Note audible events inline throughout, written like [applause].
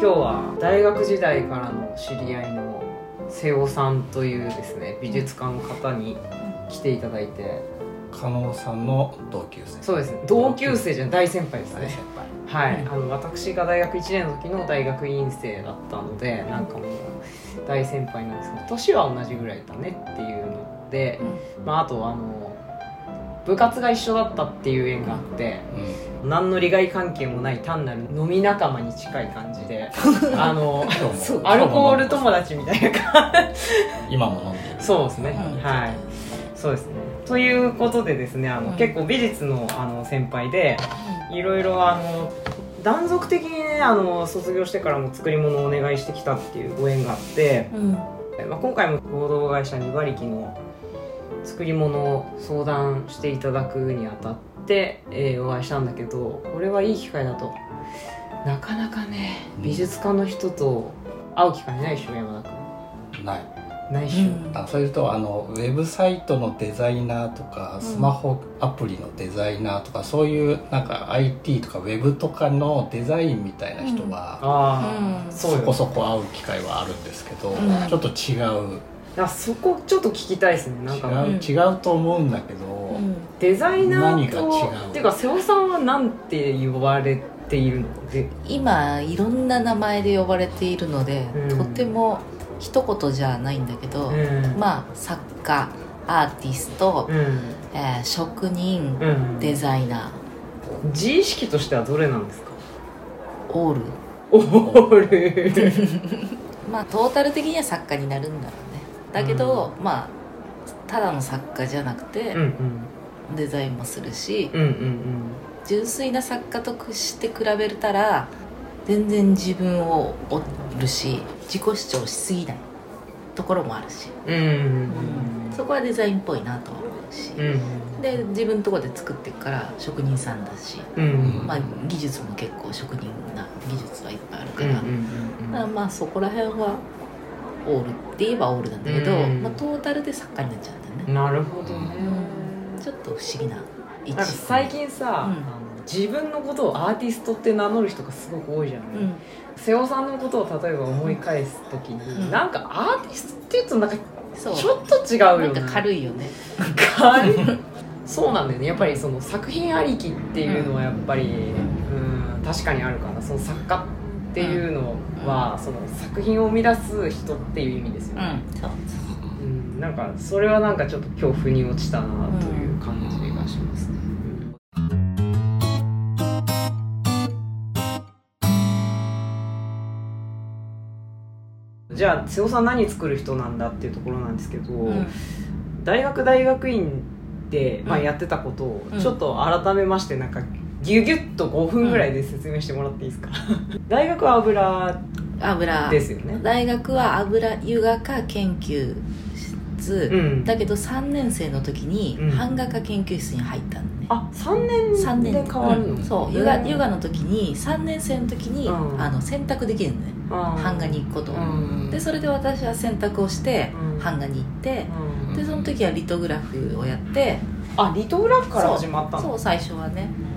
今日は大学時代からの知り合いの瀬尾さんというですね美術家の方に来ていただいて。加納さんの同級生。そうです。ね同級生じゃ大先輩。ですねはい、うんあの私が大学1年の時の大学院生だったのでなんかもう大先輩なんですけど年は同じぐらいだねっていうので、まあ、あとあの部活が一緒だったっていう縁があって輩何の利害関係もない単なる飲み仲間に近い感じで [laughs] あのアルコール友達みたいな感うん、今も飲んでいる。じそうですね、うんはい。そうですね。ということでですねあの、うん結構美術のあの先輩でいろいろあの断続的にねあの卒業してからも作り物をお願いしてきたっていうご縁があって、うん。まあ、今回も合同会社2馬力の作り物を相談していただくにあたって、えーお会いしたんだけどこれはいい機会だと。なかなかねうん。美術家の人と会う機会ないでしょ山田君。ない。ないでしょ、うん。あそれとあのウェブサイトのデザイナーとかスマホアプリのデザイナーとか、そういうなんか IT とかウェブとかのデザインみたいな人は、ああ、うん。そこそこ会う機会はあるんですけど、うん。ちょっと違うあそこちょっと聞きたいですねなんか、違う、うん。違うと思うんだけど、うん。デザイナー何がと違うっていうか瀬尾さんはなんて言われているの？で今いろんな名前で呼ばれているので、うん。とても一言じゃないんだけど、うん。まあ作家アーティスト、うん。えー職人、うん。デザイナ自意識としてはどれなんですか？ーオール。オール。[laughs] まあトータル的には作家になるんだろうねだけど、まあただの作家じゃなくて、うんうん。デザインもするしうんうん純粋な作家として比べたら全然自分を追るし自己主張しすぎない。ところもあるし、うんうんそこはデザインっぽいなとは思うし、うんうんで自分のところで作っていくから職人さんだし、うんまあ、技術も結構職人な技術はいっぱいあるから、からまあそこら辺はオールって言えばオールなんだけど、うん。まあ、トータルで作家になっちゃうんだよね、なるほどね。ちょっと不思議な位置。最近さ、うん。あの自分のことをアーティストって名乗る人がすごく多いじゃない、うん。瀬尾さんのことを例えば思い返す時に、うん。なんかアーティストっていうとなんかちょっと違うよね。なんか軽いよね。軽い。[laughs] そうなんだよね。やっぱりその作品ありきっていうのはやっぱりうん。確かにあるかなその作家っていうのは、その作品を生み出す人っていう意味ですよね、うん。そう。うん。なんかそれはなんかちょっと今日腑に落ちたなという感じがしますね、じゃあ瀬尾さん何作る人なんだっていうところなんですけど、うん。大学大学院で、まあ、うん。やってたことをうん。ちょっと改めましてなんかギュギュッと5分ぐらいで説明してもらっていいですか、大学は油油。ですよね。大学は油湯画科研究室、うん。だけど3年生の時にうん。版画科研究室に入ったのね、あ三3三年。で変わるの、うん。そう。ヨガヨガの時に3年生の時に、うん。あの選択できるのね。版版画に行くことを、うん。でそれで私は選択をしてうん。版画に行って、うん。でその時はリトグラフをやって。あリトグラフから始まったの？そう。最初はね。ん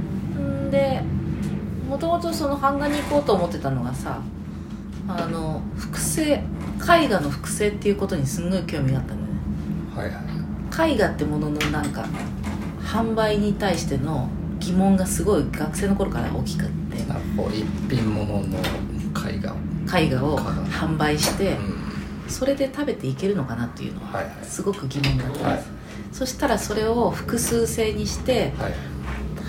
でもともとその版画に行こうと思ってたのがさあの複製絵画の複製っていうことにすんごい興味があったのね。はいはい。絵画ってもののなんか販売に対しての疑問がすごい学生の頃から大きくって一品物の絵画。を、絵画を販売してうん。それで食べていけるのかなっていうのははいはい。すごく疑問だったんはい。です、そしたらそれを複数製にしてはい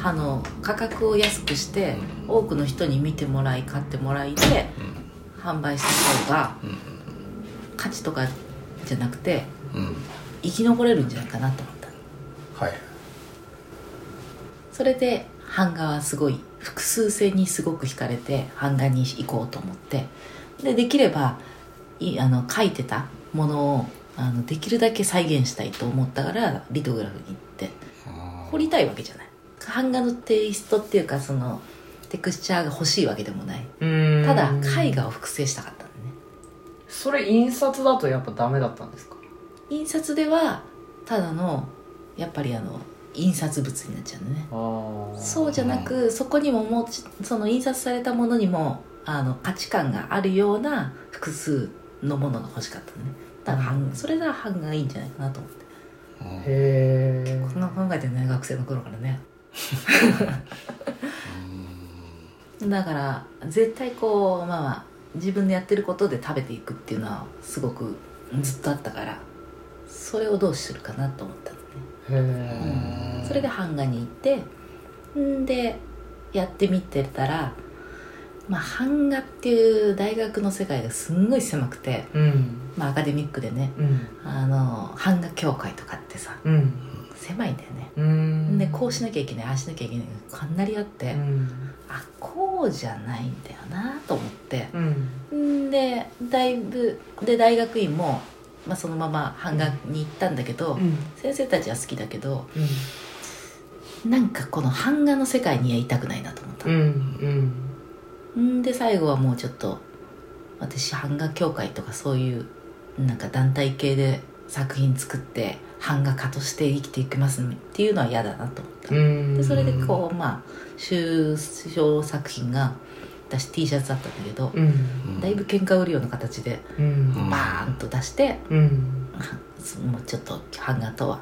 あの価格を安くしてうん。多くの人に見てもらい買ってもらいで販売した方がうん価値とかじゃなくて生き残れるんじゃないかなと思った。はい。それで版画はすごい複数性にすごく惹かれて版画に行こうと思って。でできればいあの描いてたものをあのできるだけ再現したいと思ったからリトグラフに行って。彫りたいわけじゃない版画のテイストっていうかそのテクスチャーが欲しいわけでもない。うん。ただ絵画を複製したかったんだね。それ印刷だとやっぱダメだったんですか？印刷ではただのやっぱりあの印刷物になっちゃうのね。ああそうじゃなくそこにももその印刷されたものにもあの価値観があるような複数のものが欲しかったのね。だから版それなら版がいいんじゃないかなと思って。うん。へえこんな考えてるね学生の頃からねだから絶対こうまあまあ自分でやってることで食べていくっていうのはすごくずっとあったからそれをどうするかなと思ったのね。へえそれで版画に行ってんでやってみてたらまあ版画っていう大学の世界がすんごい狭くて、うん。まあ、アカデミックでねうん。あの版画協会とかってさうん狭いんだよね。うん。でこうしなきゃいけないああしなきゃいけないかなりあって、うん。あこうじゃないんだよなと思って。うん。んでだいぶで大学院も、まあ、そのまま版画に行ったんだけど、うん。先生たちは好きだけどうん。なんかこの版画の世界にはいたくないなと思ったうの、ん。んで最後はもうちょっと私版画協会とかそういうなんか団体系で作品作って版画家として生きていきますっていうのは嫌だなと思った、うん。でそれでこうまあ終章作品が私 T シャツだったんだけど、うん。だいぶ喧嘩売るような形でうん。バーンと出して、うん。そのちょっと版画とは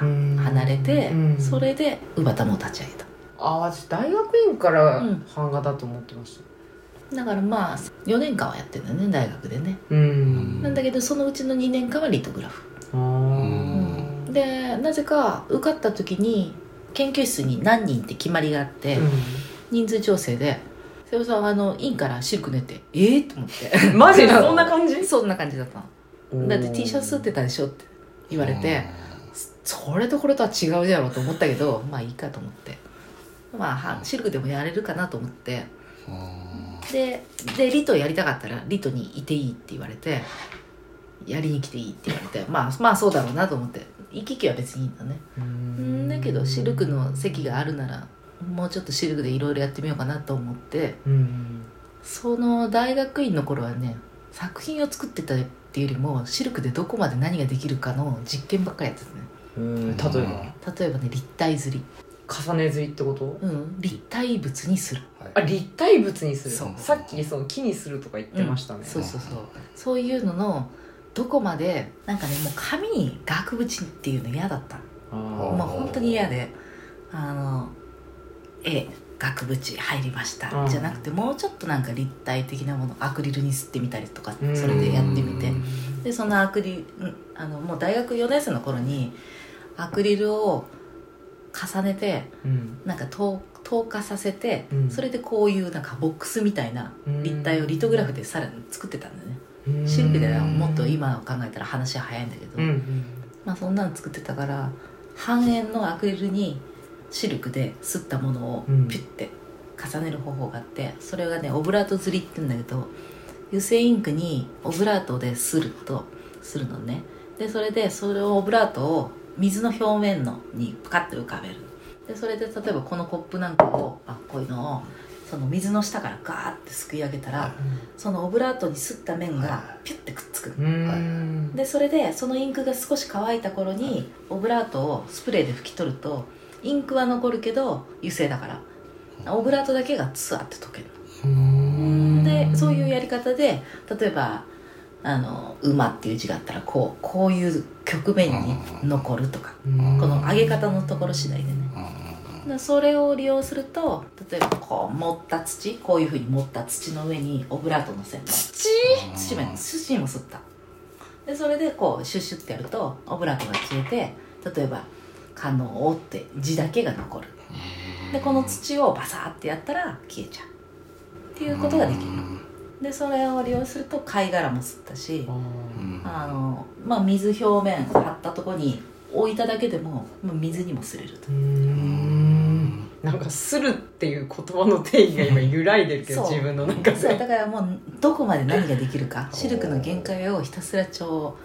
うん。離れて、うん。それでウバタも立ち上げた。あ私大学院からうん。版画だと思ってましただからまあ4年間はやってるんだよね大学でね、うん。なんだけどそのうちの2年間はリトグラフ、あー。でなぜか受かった時に研究室に何人って決まりがあって、人数調整で瀬尾さんはあの院からシルク寝てええー、と思って。う [laughs] んマジでそんな感じ？そんな感じだったの。だって T シャツ吸ってたでしょって言われて、それとこれとは違うじゃろうと思ったけどまあいいかと思って。まあはシルクでもやれるかなと思ってででリトやりたかったらリトにいていいって言われてやりに来ていいって言われてまあまあそうだろうなと思って行き来は別にいいんだね。うん。だけどシルクの席があるならもうちょっとシルクでいろいろやってみようかなと思ってうん。その大学院の頃はね作品を作ってたっていうよりもシルクでどこまで何ができるかの実験ばっかりやってたね。うん。例えば？例えばね立体刷り。重ね刷りってこと？うん。立体物にするあ立体物にする。そう。さっきその木にするとか言ってましたね、そうそうそう。そういうののどこまでなんかねもう紙に額縁っていうの嫌だった。あもう本当に嫌で。あの絵額縁入りました、うん。じゃなくてもうちょっとなんか立体的なものアクリルに吸ってみたりとかうん。それでやってみて。でそのアクリルうんあのもう大学4年生の頃にアクリルを重ねてうん。なんか透透過させて、うん。それでこういうなんかボックスみたいな立体をリトグラフでさらに作ってたんだよね。うん。シルクではもっと今考えたら話は早いんだけど、うんうんまあそんなの作ってたから半円のアクリルにシルクで刷ったものをうん。ピュッて重ねる方法があってそれがねオブラート刷りって言うんだけど油性インクにオブラートで刷るとするのね。でそれでそれをオブラートを水の表面のにパカッと浮かべるでそれで例えばこのコップなんかをあこういうのをその水の下からガーってすくい上げたらそのオブラートに刷った面がピュッてくっつくうん。でそれでそのインクが少し乾いた頃にオブラートをスプレーで拭き取るとインクは残るけど油性だから。オブラートだけがツワって溶けるうん。でそういうやり方で例えばあの「馬」っていう字があったらこうこういう局面に残るとかうん。この上げ方のところ次第でね。でそれを利用すると例えばこう盛った土こういうふうに盛った土の上にオブラートのせるの。土？土面土にも吸った。でそれでこうシュッシュってやるとオブラートが消えて例えば「可能」って字だけが残る。でこの土をバサーってやったら消えちゃう。っていうことができるでそれを利用すると貝殻も吸ったしあの、まあ、水表面張ったとこに置いただけでももう水にもすれると。うん。なんか「する」っていう言葉の定義が今 [laughs] 揺らいでるけど自分の中そうでだからもうどこまで何ができるかシルクの限界をひたすら超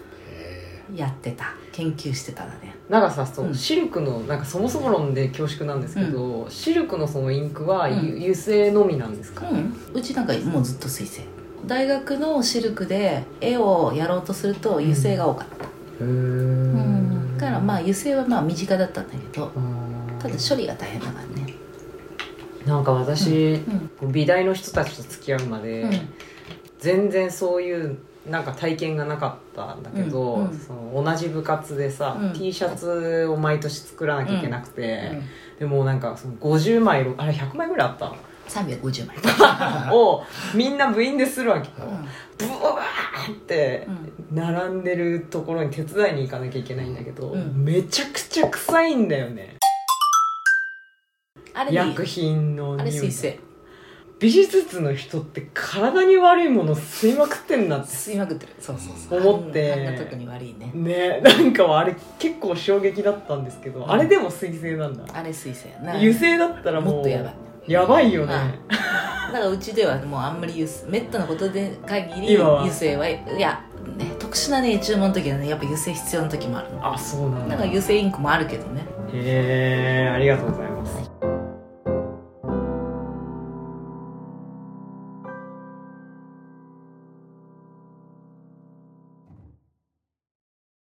やってた研究してたんだね。なんかさそう、うん。シルクのなんかそもそも論で恐縮なんですけど、シルクのそのインクはゆ油性のみなんですか、うん。うちなんかもうずっと水性大学のシルクで絵をやろうとすると油性が多かった、へえうん。だからまあ油性はまあ身近だったんだけどただ処理が大変だからね。なんか私、うん。美大の人たちと付き合うまで、うん。全然そういうなんか体験がなかったんだけど、うんうん。その同じ部活でさ、うん。T シャツを毎年作らなきゃいけなくて、うん。でもなんかその50枚あれ100枚ぐらいあった350枚。の [laughs] をみんな部員でするわけよ。うブワーってん。並んでるところに手伝いに行かなきゃいけないんだけど、うん。めちゃくちゃ臭いんだよね。薬品のあれ匂い水性美術室の人って体に悪いもの吸いまくってんなって吸いまくってる。そうそうそう。思って。あんな特に悪いね。ねなんかあれ結構衝撃だったんですけど、ん。あれでも水性なんだ。あれ水性やな。油性だったらもうもっとやばい。やばいよね、だからうちではもうあんまり油性めったなことで限り油性はいやね特殊なね注文の時はねやっぱ油性必要な時もあるの。あそうなんだ。だから油性インクもあるけどね。へえありがとうございます